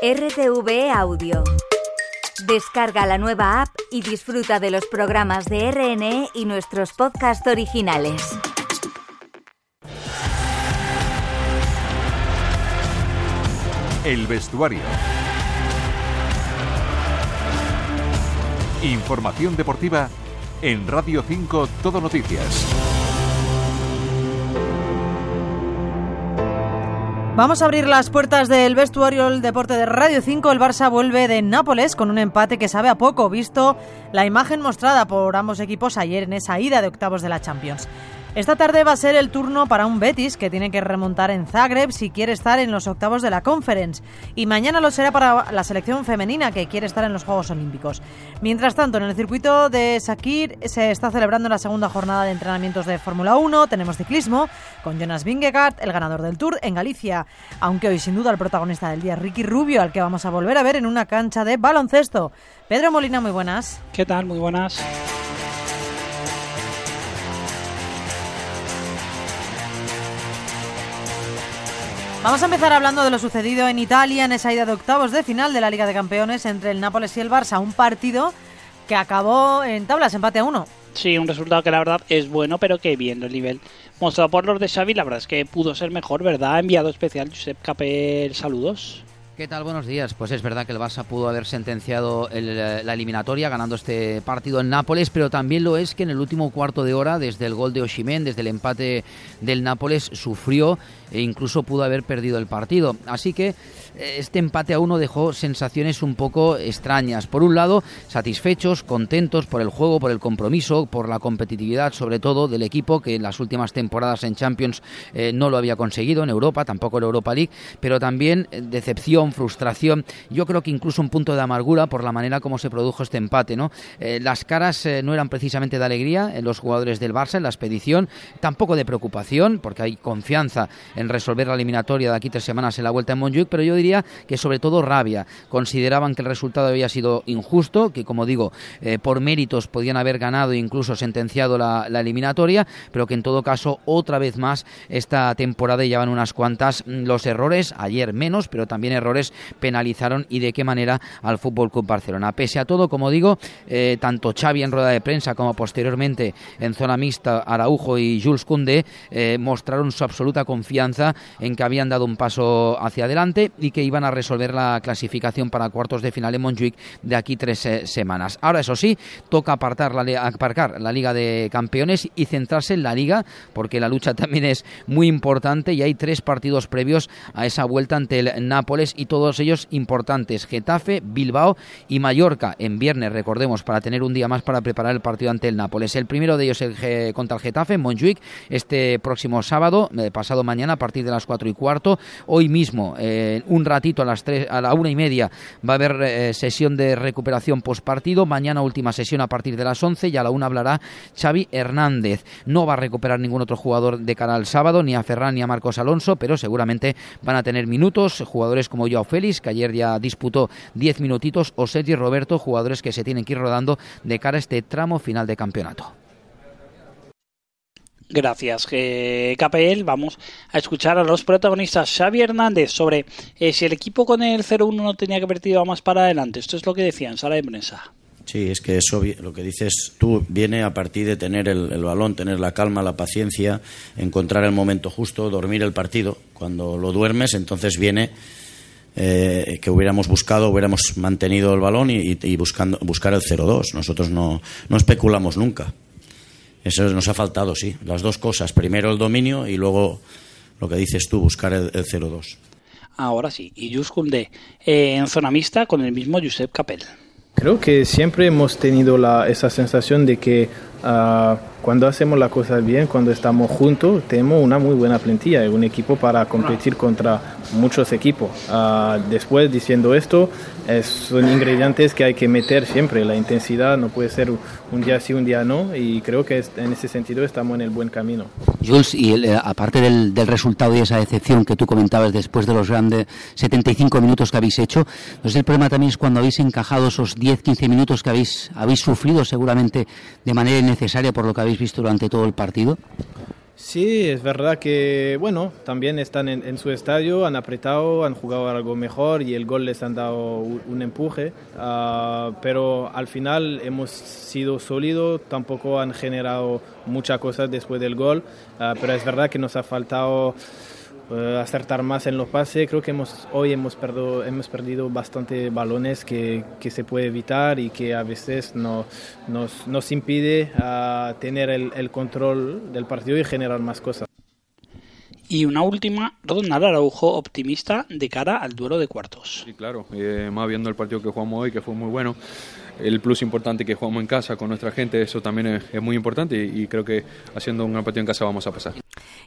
RTV Audio. Descarga la nueva app y disfruta de los programas de RNE y nuestros podcasts originales. El vestuario. Información deportiva en Radio 5 Todo Noticias. Vamos a abrir las puertas del vestuario del deporte de Radio 5. El Barça vuelve de Nápoles con un empate que sabe a poco, visto la imagen mostrada por ambos equipos ayer en esa ida de octavos de la Champions. Esta tarde va a ser el turno para un Betis que tiene que remontar en Zagreb si quiere estar en los octavos de la Conference. Y mañana lo será para la selección femenina que quiere estar en los Juegos Olímpicos. Mientras tanto, en el circuito de Sakir se está celebrando la segunda jornada de entrenamientos de Fórmula 1. Tenemos ciclismo con Jonas Vingegaard, el ganador del Tour en Galicia. Aunque hoy sin duda el protagonista del día Ricky Rubio, al que vamos a volver a ver en una cancha de baloncesto. Pedro Molina, muy buenas. ¿Qué tal? Muy buenas. Vamos a empezar hablando de lo sucedido en Italia en esa ida de octavos de final de la Liga de Campeones entre el Nápoles y el Barça, un partido que acabó en tablas, empate a uno. Sí, un resultado que la verdad es bueno, pero que viendo el nivel mostrado por los de Xavi, la verdad es que pudo ser mejor, ¿verdad? Enviado especial Josep Capel, saludos. ¿Qué tal? Buenos días. Pues es verdad que el Barça pudo haber sentenciado la eliminatoria ganando este partido en Nápoles, pero también lo es que en el último cuarto de hora, desde el gol de Oshimen, desde el empate del Nápoles, sufrió e incluso pudo haber perdido el partido. Así que este empate a uno dejó sensaciones un poco extrañas. Por un lado, satisfechos, contentos por el juego, por el compromiso, por la competitividad, sobre todo del equipo que en las últimas temporadas en Champions eh, no lo había conseguido en Europa, tampoco en Europa League, pero también eh, decepción, frustración. Yo creo que incluso un punto de amargura por la manera como se produjo este empate. ¿no? Eh, las caras no eran precisamente de alegría en los jugadores del Barça en la expedición, tampoco de preocupación, porque hay confianza en resolver la eliminatoria de aquí tres semanas en la vuelta en Montjuic, pero yo diría que sobre todo rabia. Consideraban que el resultado había sido injusto, que como digo, eh, por méritos podían haber ganado e incluso sentenciado la, eliminatoria, pero que en todo caso otra vez más esta temporada llevan unas cuantas mm, los errores, ayer menos, pero también errores penalizaron y de qué manera al Fútbol Club Barcelona. Pese a todo, como digo, eh, tanto Xavi en rueda de prensa como posteriormente en zona mixta Araujo y Jules Koundé eh, mostraron su absoluta confianza en que habían dado un paso hacia adelante y que iban a resolver la clasificación para cuartos de final en Montjuic de aquí tres eh, semanas. Ahora, eso sí, toca apartar la, aparcar la Liga de Campeones y centrarse en la Liga, porque la lucha también es muy importante y hay tres partidos previos a esa vuelta ante el Nápoles y todos ellos importantes. Getafe, Bilbao y Mallorca en viernes, recordemos, para tener un día más para preparar el partido ante el Nápoles. El primero de ellos el, contra el Getafe Montjuic este próximo sábado, eh, pasado mañana partir de las cuatro y cuarto. Hoy mismo, eh, un ratito a las tres, a la una y media va a haber eh, sesión de recuperación post partido. Mañana última sesión a partir de las 11 y a la una hablará Xavi Hernández. No va a recuperar ningún otro jugador de cara al sábado, ni a Ferran ni a Marcos Alonso, pero seguramente van a tener minutos. Jugadores como Joao Félix, que ayer ya disputó 10 minutitos, o Sergi Roberto, jugadores que se tienen que ir rodando de cara a este tramo final de campeonato. Gracias, KPL. Vamos a escuchar a los protagonistas. Xavi Hernández sobre eh, si el equipo con el 0-1 no tenía que haber tirado más para adelante. Esto es lo que decían sala de prensa. Sí, es que eso, lo que dices tú, viene a partir de tener el, balón, tener la calma, la paciencia, encontrar el momento justo, dormir el partido. Cuando lo duermes, entonces viene eh, que hubiéramos buscado, hubiéramos mantenido el balón y, buscando, buscar el 0-2. Nosotros no, no especulamos nunca. Eso nos ha faltado, sí. Las dos cosas. Primero el dominio y luego lo que dices tú, buscar el, 0-2. Ahora sí. Y Jus de eh, en zona mixta con el mismo Josep Capel. Creo que siempre hemos tenido la, esa sensación de que uh, cuando hacemos las cosas bien, cuando estamos juntos, tenemos una muy buena plantilla, un equipo para competir contra muchos equipos. Uh, después, diciendo esto, son ingredientes que hay que meter siempre. La intensidad no puede ser un día sí, un día no, y creo que en ese sentido estamos en el buen camino. Jules, y eh, aparte del, del, resultado y esa decepción que tú comentabas después de los grandes 75 minutos que habéis hecho, pues el problema también es cuando habéis encajado esos 10-15 minutos que habéis, habéis sufrido seguramente de manera innecesaria por lo que habéis visto durante todo el partido? Sí, es verdad que, bueno, también están en, su estadio, han apretado, han jugado algo mejor y el gol les han dado un, empuje, ah, pero al final hemos sido sólidos, tampoco han generado muchas cosas después del gol, ah, pero es verdad que nos ha faltado eh, acertar más en los pases. Creo que hemos, hoy hemos perdido, hemos perdido bastante balones que, que se puede evitar y que a veces no, nos, nos impide uh, tener el, el, control del partido y generar más cosas. Y una última, Ronald Araujo, optimista de cara al duelo de cuartos. Sí, claro, eh, más viendo el partido que jugamos hoy, que fue muy bueno el plus importante que jugamos en casa con nuestra gente, eso también es, muy importante y, y, creo que haciendo un gran partido en casa vamos a pasar.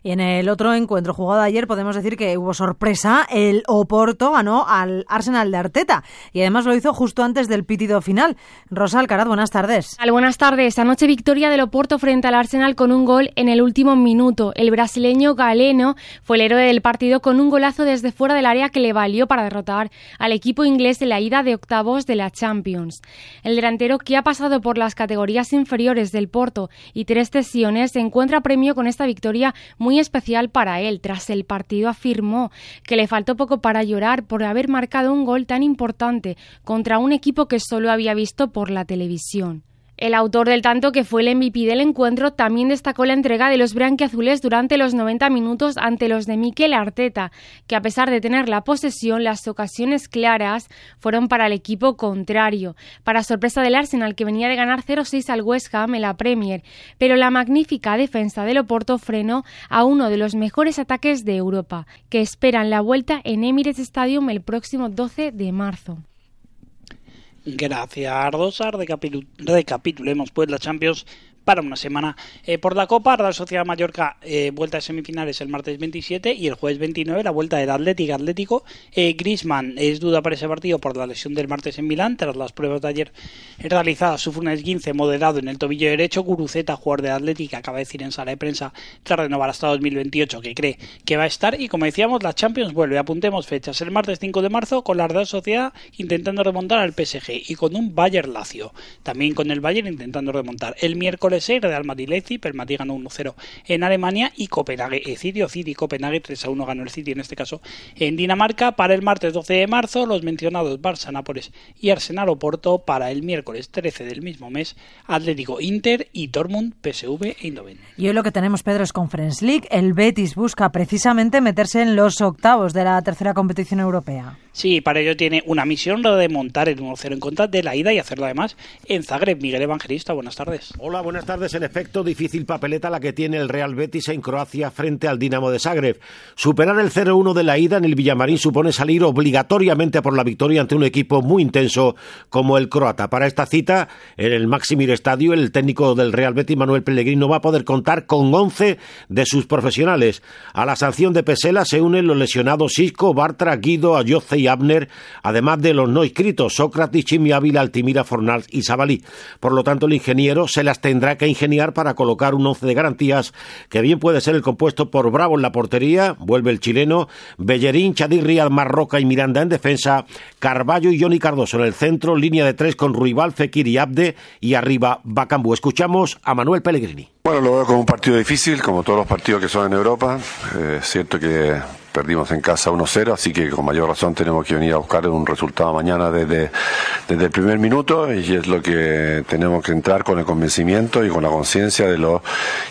Y en el otro encuentro jugado ayer podemos decir que hubo sorpresa. El Oporto ganó al Arsenal de Arteta y además lo hizo justo antes del pitido final. Rosa Alcaraz, buenas tardes. buenas tardes. Anoche victoria del Oporto frente al Arsenal con un gol en el último minuto. El brasileño Galeno fue el héroe del partido con un golazo desde fuera del área que le valió para derrotar al equipo inglés en la ida de octavos de la Champions. El delantero que ha pasado por las categorías inferiores del Porto y tres sesiones se encuentra premio con esta victoria muy especial para él. Tras el partido afirmó que le faltó poco para llorar por haber marcado un gol tan importante contra un equipo que solo había visto por la televisión. El autor del tanto, que fue el MVP del encuentro, también destacó la entrega de los branquiazules durante los 90 minutos ante los de Mikel Arteta, que a pesar de tener la posesión, las ocasiones claras fueron para el equipo contrario, para sorpresa del Arsenal, que venía de ganar 0-6 al West Ham en la Premier, pero la magnífica defensa del Oporto frenó a uno de los mejores ataques de Europa, que esperan la vuelta en Emirates Stadium el próximo 12 de marzo. Gracias, Ardosar. Recapitulemos pues la Champions para una semana. Eh, por la Copa, la Sociedad Mallorca, eh, vuelta de semifinales el martes 27 y el jueves 29 la vuelta del Atlético Atlético. Eh, Grisman es duda para ese partido por la lesión del martes en Milán, tras las pruebas de ayer realizadas, sufre un esguince moderado en el tobillo derecho. Guruceta, jugador de Atlético, acaba de decir en sala de prensa tras renovar hasta 2028 que cree que va a estar. Y como decíamos, la Champions vuelve. Apuntemos fechas. El martes 5 de marzo con la Real Sociedad intentando remontar al PSG y con un Bayern Lacio. También con el Bayern intentando remontar. El miércoles miércoles Real Madrid Leipzig, el Madrid ganó 1-0 en Alemania y Copenhague eh, City o City Copenhague 3-1 ganó el City en este caso en Dinamarca para el martes 12 de marzo los mencionados Barça, Nápoles y Arsenal Oporto para el miércoles 13 del mismo mes Atlético Inter y Dortmund PSV e Eindhoven. Y hoy lo que tenemos Pedro es Conference League, el Betis busca precisamente meterse en los octavos de la tercera competición europea. Sí, para ello tiene una misión de montar el 1-0 en contra de la ida y hacerlo además en Zagreb. Miguel Evangelista, buenas tardes. Hola, buenas tardes. En efecto, difícil papeleta la que tiene el Real Betis en Croacia frente al Dinamo de Zagreb. Superar el 0-1 de la ida en el Villamarín supone salir obligatoriamente por la victoria ante un equipo muy intenso como el croata. Para esta cita, en el Maximir Estadio, el técnico del Real Betis, Manuel Pellegrino, va a poder contar con 11 de sus profesionales. A la sanción de Pesela se unen los lesionados Cisco, Bartra, Guido, Ayoce y Abner, además de los no inscritos Sócrates, Chimi Ávila, Altimira, Fornals y Sabalí. Por lo tanto, el ingeniero se las tendrá que ingeniar para colocar un once de garantías que bien puede ser el compuesto por Bravo en la portería, vuelve el chileno, Bellerín, Chadirri, Marroca y Miranda en defensa, Carballo y Johnny Cardoso en el centro, línea de tres con Ruibal, Fekir y Abde y arriba Bacambú. Escuchamos a Manuel Pellegrini. Bueno, lo veo como un partido difícil, como todos los partidos que son en Europa. Eh, es cierto que Perdimos en casa 1-0, así que con mayor razón tenemos que venir a buscar un resultado mañana desde, desde el primer minuto y es lo que tenemos que entrar con el convencimiento y con la conciencia de lo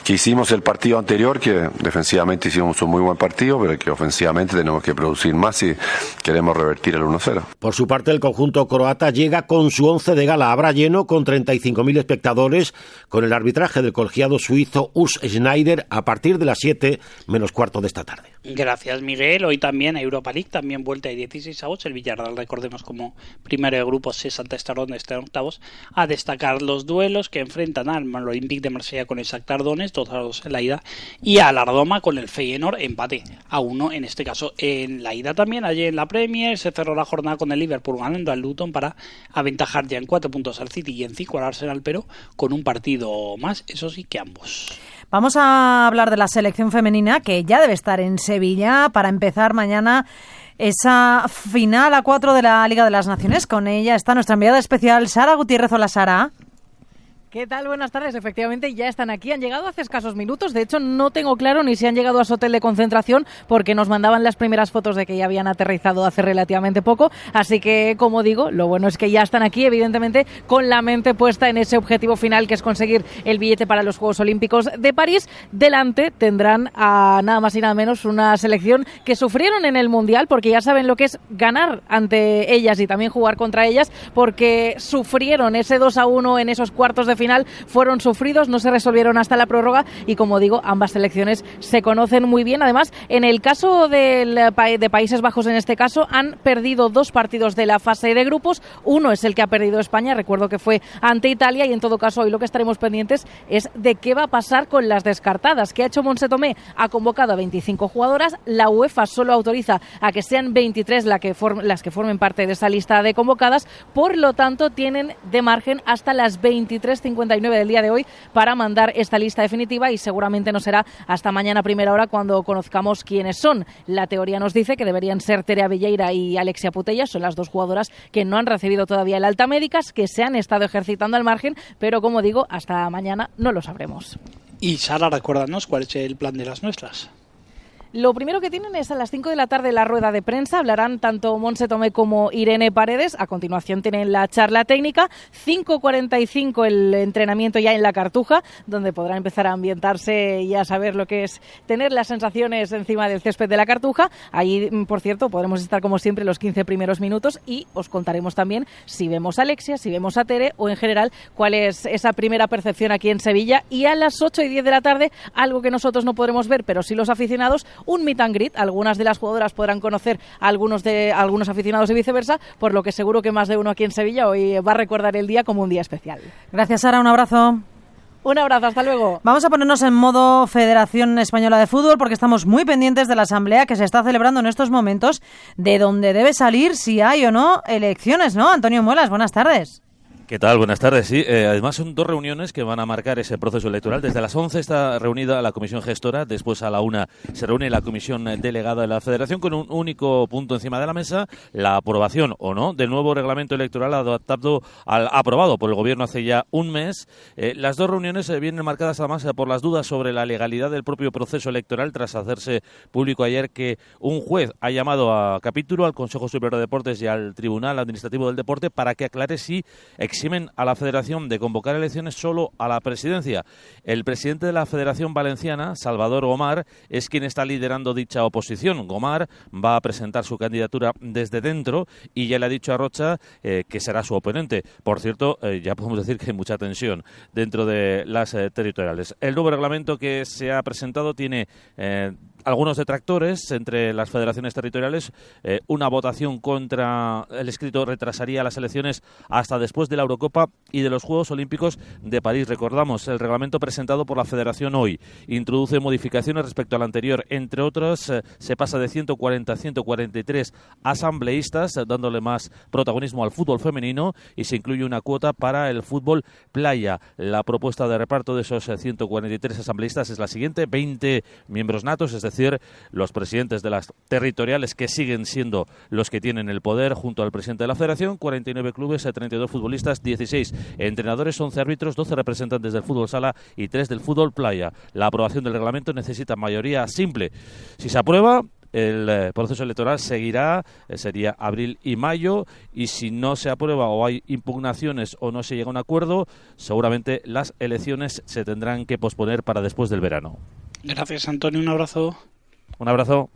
que hicimos el partido anterior, que defensivamente hicimos un muy buen partido, pero que ofensivamente tenemos que producir más y queremos revertir el 1-0. Por su parte, el conjunto croata llega con su once de gala. Habrá lleno con 35.000 espectadores con el arbitraje del colegiado suizo Urs Schneider a partir de las 7 menos cuarto de esta tarde. Gracias, Miguel. Hoy también Europa League, también vuelta de 16 avos. El Villarreal, recordemos, como primero de grupo, se salta esta ronda, este octavos, a destacar los duelos que enfrentan al Olympique de Marsella con el Shakhtar Donetsk, dos en la ida, y a Ardoma con el Feyenoord, empate a uno, en este caso en la ida también. Ayer en la Premier se cerró la jornada con el Liverpool ganando al Luton para aventajar ya en cuatro puntos al City y en cinco al Arsenal, pero con un partido más, eso sí que ambos. Vamos a hablar de la selección femenina que ya debe estar en Sevilla para empezar mañana esa final a cuatro de la Liga de las Naciones. Con ella está nuestra enviada especial Sara Gutiérrez. Hola Sara. ¿Qué tal? Buenas tardes. Efectivamente, ya están aquí. Han llegado hace escasos minutos. De hecho, no tengo claro ni si han llegado a su hotel de concentración porque nos mandaban las primeras fotos de que ya habían aterrizado hace relativamente poco. Así que, como digo, lo bueno es que ya están aquí, evidentemente, con la mente puesta en ese objetivo final que es conseguir el billete para los Juegos Olímpicos de París. Delante tendrán a nada más y nada menos una selección que sufrieron en el Mundial porque ya saben lo que es ganar ante ellas y también jugar contra ellas porque sufrieron ese 2 a 1 en esos cuartos de final fueron sufridos, no se resolvieron hasta la prórroga y como digo, ambas selecciones se conocen muy bien. Además, en el caso del, de Países Bajos, en este caso, han perdido dos partidos de la fase de grupos. Uno es el que ha perdido España, recuerdo que fue ante Italia y en todo caso hoy lo que estaremos pendientes es de qué va a pasar con las descartadas. ¿Qué ha hecho Monse Tomé? Ha convocado a 25 jugadoras, la UEFA solo autoriza a que sean 23 la que las que formen parte de esa lista de convocadas, por lo tanto tienen de margen hasta las 23 59 del día de hoy para mandar esta lista definitiva y seguramente no será hasta mañana primera hora cuando conozcamos quiénes son. La teoría nos dice que deberían ser Terea Villeira y Alexia Putella, son las dos jugadoras que no han recibido todavía el alta médicas, que se han estado ejercitando al margen, pero como digo, hasta mañana no lo sabremos. Y Sara, recuérdanos cuál es el plan de las nuestras. Lo primero que tienen es a las 5 de la tarde la rueda de prensa. Hablarán tanto Monse Tomé como Irene Paredes. A continuación tienen la charla técnica. 5.45 el entrenamiento ya en la Cartuja, donde podrán empezar a ambientarse y a saber lo que es tener las sensaciones encima del césped de la Cartuja. Allí, mm, por cierto, podremos estar como siempre los 15 primeros minutos y os contaremos también si vemos a Alexia, si vemos a Tere o en general cuál es esa primera percepción aquí en Sevilla. Y a las 8 y 10 de la tarde, algo que nosotros no podremos ver, pero sí los aficionados, un meet and greet. Algunas de las jugadoras podrán conocer a algunos, de, algunos aficionados y viceversa, por lo que seguro que más de uno aquí en Sevilla hoy va a recordar el día como un día especial. Gracias, Sara. Un abrazo. Un abrazo, hasta luego. Vamos a ponernos en modo Federación Española de Fútbol porque estamos muy pendientes de la asamblea que se está celebrando en estos momentos, de donde debe salir si hay o no elecciones, ¿no? Antonio Muelas, buenas tardes. ¿Qué tal? Buenas tardes. Sí, eh, además son dos reuniones que van a marcar ese proceso electoral. Desde las 11 está reunida la comisión gestora, después a la una se reúne la comisión delegada de la Federación con un único punto encima de la mesa, la aprobación o no del nuevo reglamento electoral adaptado al aprobado por el gobierno hace ya un mes. Eh, las dos reuniones eh, vienen marcadas además por las dudas sobre la legalidad del propio proceso electoral tras hacerse público ayer que un juez ha llamado a capítulo al Consejo Superior de Deportes y al Tribunal Administrativo del Deporte para que aclare si eximen a la Federación de convocar elecciones solo a la presidencia. El presidente de la Federación Valenciana, Salvador Gomar, es quien está liderando dicha oposición. Gomar va a presentar su candidatura desde dentro y ya le ha dicho a Rocha eh, que será su oponente. Por cierto, eh, ya podemos decir que hay mucha tensión dentro de las eh, territoriales. El nuevo reglamento que se ha presentado tiene algunos detractores entre las federaciones territoriales. Eh, una votación contra el escrito retrasaría las elecciones hasta después de la Eurocopa y de los Juegos Olímpicos de París. Recordamos, el reglamento presentado por la Federación hoy introduce modificaciones respecto al anterior. Entre otras, eh, se pasa de 140 a 143 asambleístas, dándole más protagonismo al fútbol femenino y se incluye una cuota para el fútbol playa. La propuesta de reparto de esos 143 eh, asambleístas es la siguiente: 20 miembros natos, es decir, los presidentes de las territoriales que siguen siendo los que tienen el poder junto al presidente de la federación, 49 clubes, 32 futbolistas, 16 entrenadores, 11 árbitros, 12 representantes del fútbol sala y 3 del fútbol playa. La aprobación del reglamento necesita mayoría simple. Si se aprueba, el eh, proceso electoral seguirá, eh, sería abril y mayo, y si no se aprueba o hay impugnaciones o no se llega a un acuerdo, seguramente las elecciones se tendrán que posponer para después del verano. Gracias, Antonio. Un abrazo. Un abrazo.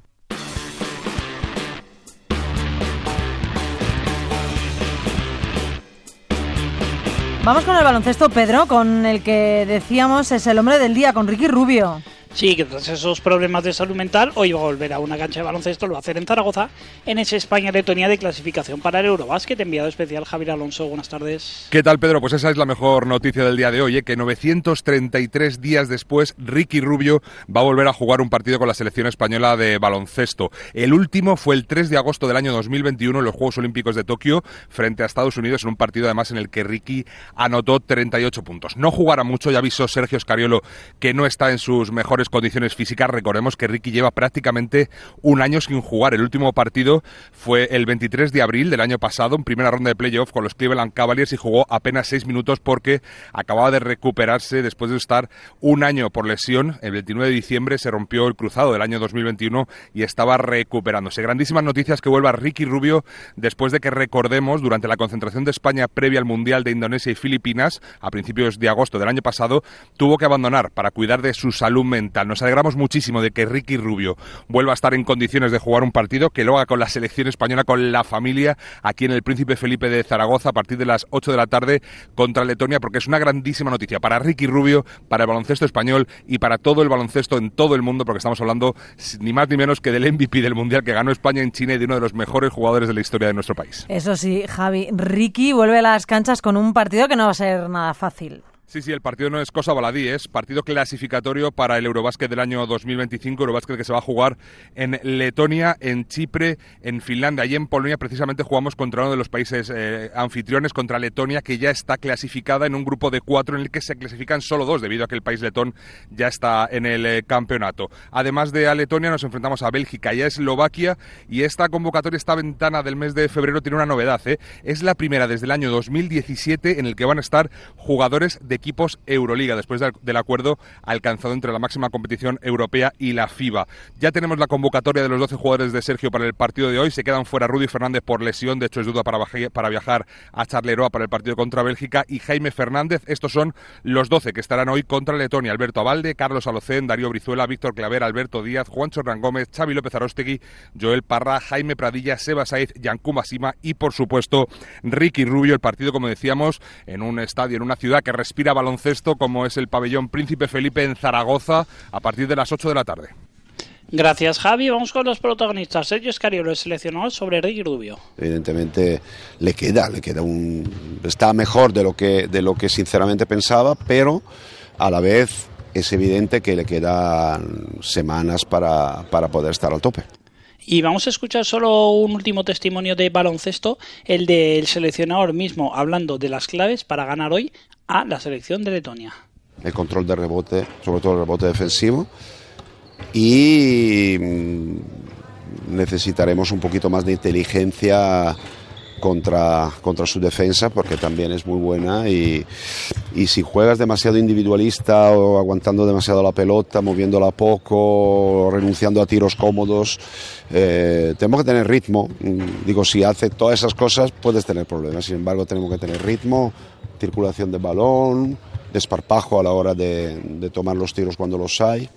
Vamos con el baloncesto, Pedro, con el que decíamos es el hombre del día, con Ricky Rubio. Sí, que tras esos problemas de salud mental, hoy va a volver a una cancha de baloncesto, lo va a hacer en Zaragoza, en ese España-Letonia de clasificación para el Eurobásquet. Enviado especial Javier Alonso, buenas tardes. ¿Qué tal, Pedro? Pues esa es la mejor noticia del día de hoy, ¿eh? que 933 días después, Ricky Rubio va a volver a jugar un partido con la selección española de baloncesto. El último fue el 3 de agosto del año 2021 en los Juegos Olímpicos de Tokio, frente a Estados Unidos, en un partido además en el que Ricky anotó 38 puntos. No jugará mucho, ya avisó Sergio Scariolo que no está en sus mejores mejores condiciones físicas. Recordemos que Ricky lleva prácticamente un año sin jugar. El último partido fue el 23 de abril del año pasado, en primera ronda de playoff con los Cleveland Cavaliers y jugó apenas seis minutos porque acababa de recuperarse después de estar un año por lesión. El 29 de diciembre se rompió el cruzado del año 2021 y estaba recuperándose. Grandísimas noticias que vuelva Ricky Rubio después de que recordemos durante la concentración de España previa al Mundial de Indonesia y Filipinas a principios de agosto del año pasado tuvo que abandonar para cuidar de su salud mental. Nos alegramos muchísimo de que Ricky Rubio vuelva a estar en condiciones de jugar un partido, que lo haga con la selección española, con la familia, aquí en el Príncipe Felipe de Zaragoza a partir de las 8 de la tarde contra Letonia, porque es una grandísima noticia para Ricky Rubio, para el baloncesto español y para todo el baloncesto en todo el mundo, porque estamos hablando ni más ni menos que del MVP del Mundial que ganó España en China y de uno de los mejores jugadores de la historia de nuestro país. Eso sí, Javi, Ricky vuelve a las canchas con un partido que no va a ser nada fácil. Sí, sí, el partido no es cosa baladí, es partido clasificatorio para el Eurobásquet del año 2025, Eurobásquet que se va a jugar en Letonia, en Chipre, en Finlandia y en Polonia. Precisamente jugamos contra uno de los países eh, anfitriones, contra Letonia, que ya está clasificada en un grupo de cuatro en el que se clasifican solo dos, debido a que el país letón ya está en el eh, campeonato. Además de a Letonia, nos enfrentamos a Bélgica y a Eslovaquia, y esta convocatoria, esta ventana del mes de febrero tiene una novedad. ¿eh? Es la primera desde el año 2017 en el que van a estar jugadores de equipos Euroliga, después del acuerdo alcanzado entre la máxima competición europea y la FIBA. Ya tenemos la convocatoria de los 12 jugadores de Sergio para el partido de hoy. Se quedan fuera Rudy Fernández por lesión, de hecho es duda para, para viajar a Charleroi para el partido contra Bélgica, y Jaime Fernández. Estos son los 12 que estarán hoy contra Letonia. Alberto Abalde, Carlos Alocén, Darío Brizuela, Víctor Claver, Alberto Díaz, Juan Chorran Gómez, Xavi López Arostegui, Joel Parra, Jaime Pradilla, Seba Saiz, Yancuma Sima y, por supuesto, Ricky Rubio. El partido, como decíamos, en un estadio, en una ciudad que respira baloncesto como es el pabellón Príncipe Felipe en Zaragoza a partir de las 8 de la tarde. Gracias, Javi. Vamos con los protagonistas. Sergio Escariolo es seleccionado sobre Ricky Rubio. Evidentemente le queda, le queda un. está mejor de lo que, de lo que sinceramente pensaba, pero a la vez es evidente que le quedan semanas para, para poder estar al tope. Y vamos a escuchar solo un último testimonio de baloncesto, el del seleccionador mismo, hablando de las claves para ganar hoy a la selección de Letonia. El control de rebote, sobre todo el rebote defensivo. Y mm, necesitaremos un poquito más de inteligencia contra, contra su defensa porque también es muy buena y, y, si juegas demasiado individualista o aguantando demasiado la pelota, moviéndola poco, renunciando a tiros cómodos, eh, tenemos que tener ritmo. Mm, digo, si hace todas esas cosas puedes tener problemas, sin embargo tenemos que tener ritmo, circulación de balón, desparpajo a la hora de, de tomar los tiros cuando los hay.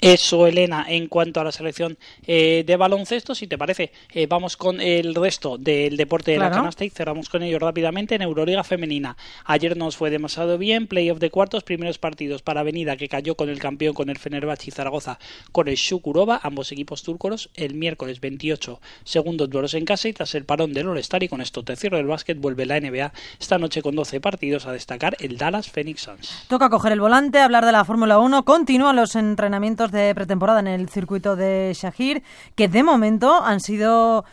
Eso, Elena, en cuanto a la selección eh, de baloncesto, si te parece, eh, vamos con el resto del deporte de la canasta y cerramos con ello rápidamente en Euroliga Femenina. Ayer nos fue demasiado bien, playoff de cuartos, primeros partidos para Avenida, que cayó con el campeón, con el Fenerbahce y Zaragoza, con el Shukurova, ambos equipos turcos, el miércoles 28, segundos duelos en casa y tras el parón del All-Star y con esto te cierro el básquet, vuelve la NBA esta noche con 12 partidos a destacar el Dallas Phoenix Suns. Toca coger el volante, hablar de la Fórmula 1, continúan los entrenamientos de pretemporada en el circuito de Shahir, que de momento han sido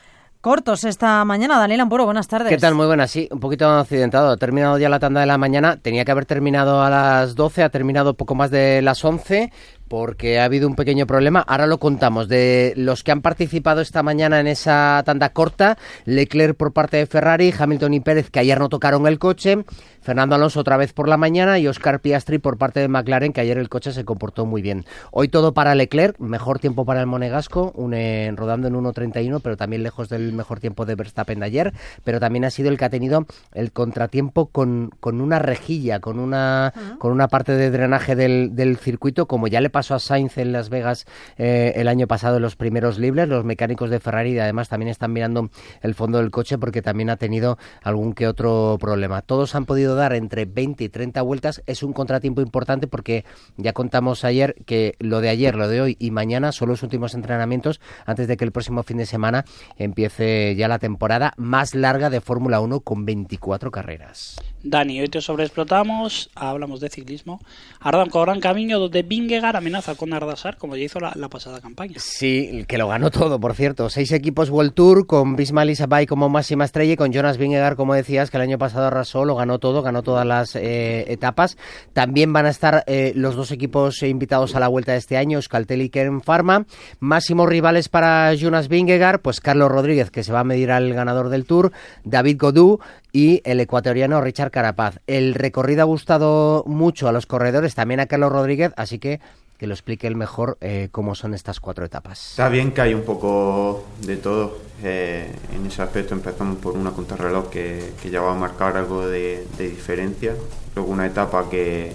cortos esta mañana. Daniel Ampuro, buenas tardes. ¿Qué tal? Muy buenas, sí. Un poquito accidentado. Ha terminado ya la tanda de la mañana. Tenía que haber terminado a las 12, ha terminado poco más de las 11 porque ha habido un pequeño problema. Ahora lo contamos. De los que han participado esta mañana en esa tanda corta, Leclerc por parte de Ferrari, Hamilton y Pérez, que ayer no tocaron el coche, Fernando Alonso otra vez por la mañana y Oscar Piastri por parte de McLaren, que ayer el coche se comportó muy bien. Hoy todo para Leclerc, mejor tiempo para el Monegasco, un, rodando en 1.31, pero también lejos del mejor tiempo de Verstappen de ayer, pero también ha sido el que ha tenido el contratiempo con, con una rejilla, con una, con una parte de drenaje del, del circuito, como ya le pasó a Sainz en Las Vegas eh, el año pasado en los primeros libres. Los mecánicos de Ferrari además también están mirando el fondo del coche porque también ha tenido algún que otro problema. Todos han podido dar entre 20 y 30 vueltas. Es un contratiempo importante porque ya contamos ayer que lo de ayer, lo de hoy y mañana son los últimos entrenamientos antes de que el próximo fin de semana empiece ya la temporada más larga de Fórmula 1 con 24 carreras. Dani, hoy te sobreexplotamos, hablamos de ciclismo. Arranca Gran Camino, donde Vingegaard amenaza con Ardasar, como ya hizo la, pasada campaña. Sí, que lo ganó todo, por cierto. Seis equipos World Tour, con Bismal Isabay como máxima estrella con Jonas Vingegaard, como decías, que el año pasado arrasó, lo ganó todo, ganó todas las eh, etapas. También van a estar eh, los dos equipos invitados a la vuelta de este año, Euskaltel y Kern Pharma. Máximos rivales para Jonas Vingegaard, pues Carlos Rodríguez, que se va a medir al ganador del Tour, David Godú y el ecuatoriano Richard Carapaz. El recorrido ha gustado mucho a los corredores, también a Carlos Rodríguez, así que que lo explique el mejor eh, cómo son estas cuatro etapas. Está bien que hay un poco de todo. Eh, en ese aspecto empezamos por una contrarreloj que, que ya va a marcar algo de, diferencia. Luego una etapa que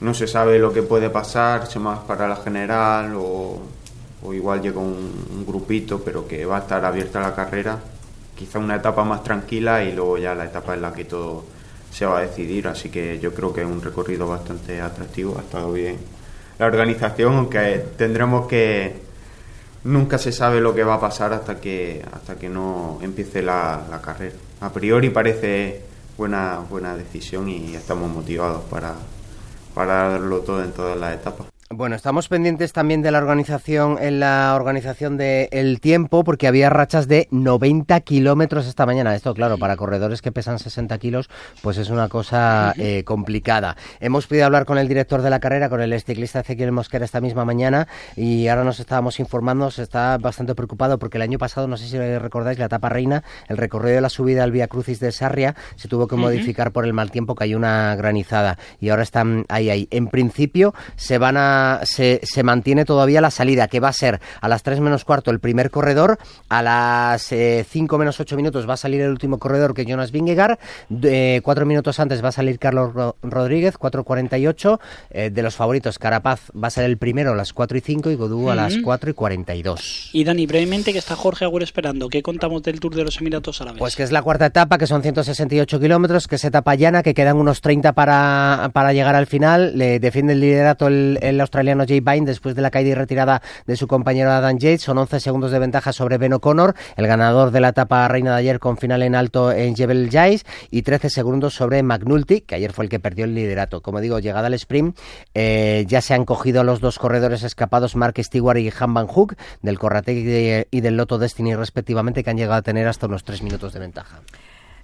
no se sabe lo que puede pasar, si más para la general o, igual llega un, un, grupito, pero que va a estar abierta la carrera. Quizá una etapa más tranquila y luego ya la etapa en la que todo se va a decidir, así que yo creo que es un recorrido bastante atractivo, ha estado bien la organización, aunque tendremos que nunca se sabe lo que va a pasar hasta que hasta que no empiece la, carrera. A priori parece buena buena decisión y estamos motivados para para darlo todo en todas las etapas. Bueno, estamos pendientes también de la organización en la organización del el tiempo, porque había rachas de 90 kilómetros esta mañana. Esto, claro, para corredores que pesan 60 kilos, pues es una cosa eh, complicada. Hemos podido hablar con el director de la carrera, con el ciclista Ezequiel Mosquera esta misma mañana, y ahora nos estábamos informando, se está bastante preocupado porque el año pasado, no sé si recordáis, la etapa reina, el recorrido de la subida al Vía Crucis de Sarria, se tuvo que modificar por el mal tiempo, que hay una granizada, y ahora están ahí, ahí. En principio, se van a se, se, mantiene todavía la salida, que va a ser a las 3 menos cuarto el primer corredor, a las 5 eh, menos 8 minutos va a salir el último corredor, que es Jonas Vingegaard, eh, 4 minutos antes va a salir Carlos Rodríguez, 4.48, eh, de los favoritos Carapaz va a ser el primero a las 4 y 5 y Godú a las 4 y 42. Y Dani, brevemente, que está Jorge Agüero esperando, ¿qué contamos del Tour de los Emiratos Árabes? Pues que es la cuarta etapa, que son 168 kilómetros, que es etapa llana, que quedan unos 30 para, para llegar al final, le defiende el liderato el, el australiano Jay Vine después de la caída y retirada de su compañero Adam Yates. Son 11 segundos de ventaja sobre Ben O'Connor, el ganador de la etapa reina de ayer con final en alto en Jebel Jais, y 13 segundos sobre McNulty, que ayer fue el que perdió el liderato. Como digo, llegada al sprint, eh, ya se han cogido los dos corredores escapados, Mark Stewart y Han Van Hook, del Corratec y del Lotto Destiny respectivamente, que han llegado a tener hasta unos 3 minutos de ventaja.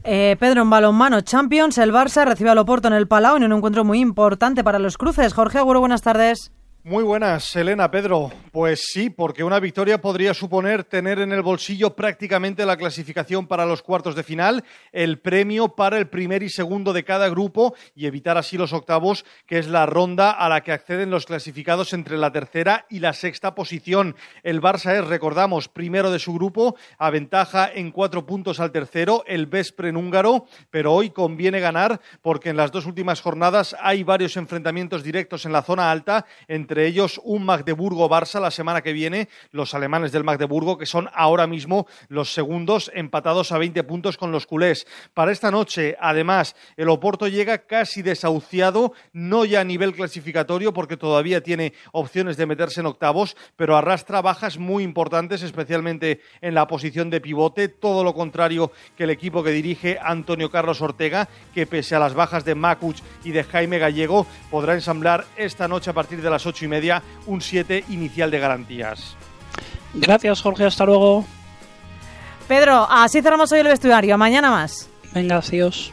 Eh, Pedro, en balonmano Champions, el Barça recibe al Oporto en el Palau en un encuentro muy importante para los cruces. Jorge Agüero, buenas tardes. Muy buenas, Elena, Pedro. Pues sí, porque una victoria podría suponer tener en el bolsillo prácticamente la clasificación para los cuartos de final, el premio para el primer y segundo de cada grupo y evitar así los octavos, que es la ronda a la que acceden los clasificados entre la tercera y la sexta posición. El Barça es, recordamos, primero de su grupo, aventaja en cuatro puntos al tercero, el Vespren húngaro, pero hoy conviene ganar porque en las dos últimas jornadas hay varios enfrentamientos directos en la zona alta ellos un Magdeburgo-Barça la semana que viene, los alemanes del Magdeburgo, que son ahora mismo los segundos empatados a 20 puntos con los culés. Para esta noche, además, el Oporto llega casi desahuciado, no ya a nivel clasificatorio, porque todavía tiene opciones de meterse en octavos, pero arrastra bajas muy importantes, especialmente en la posición de pivote, todo lo contrario que el equipo que dirige Antonio Carlos Ortega, que pese a las bajas de Makuch y de Jaime Gallego, podrá ensamblar esta noche a partir de las 8 y media un 7 inicial de garantías. Gracias, Jorge. Hasta luego. Pedro, así cerramos hoy el vestuario. Mañana más. Venga, adiós.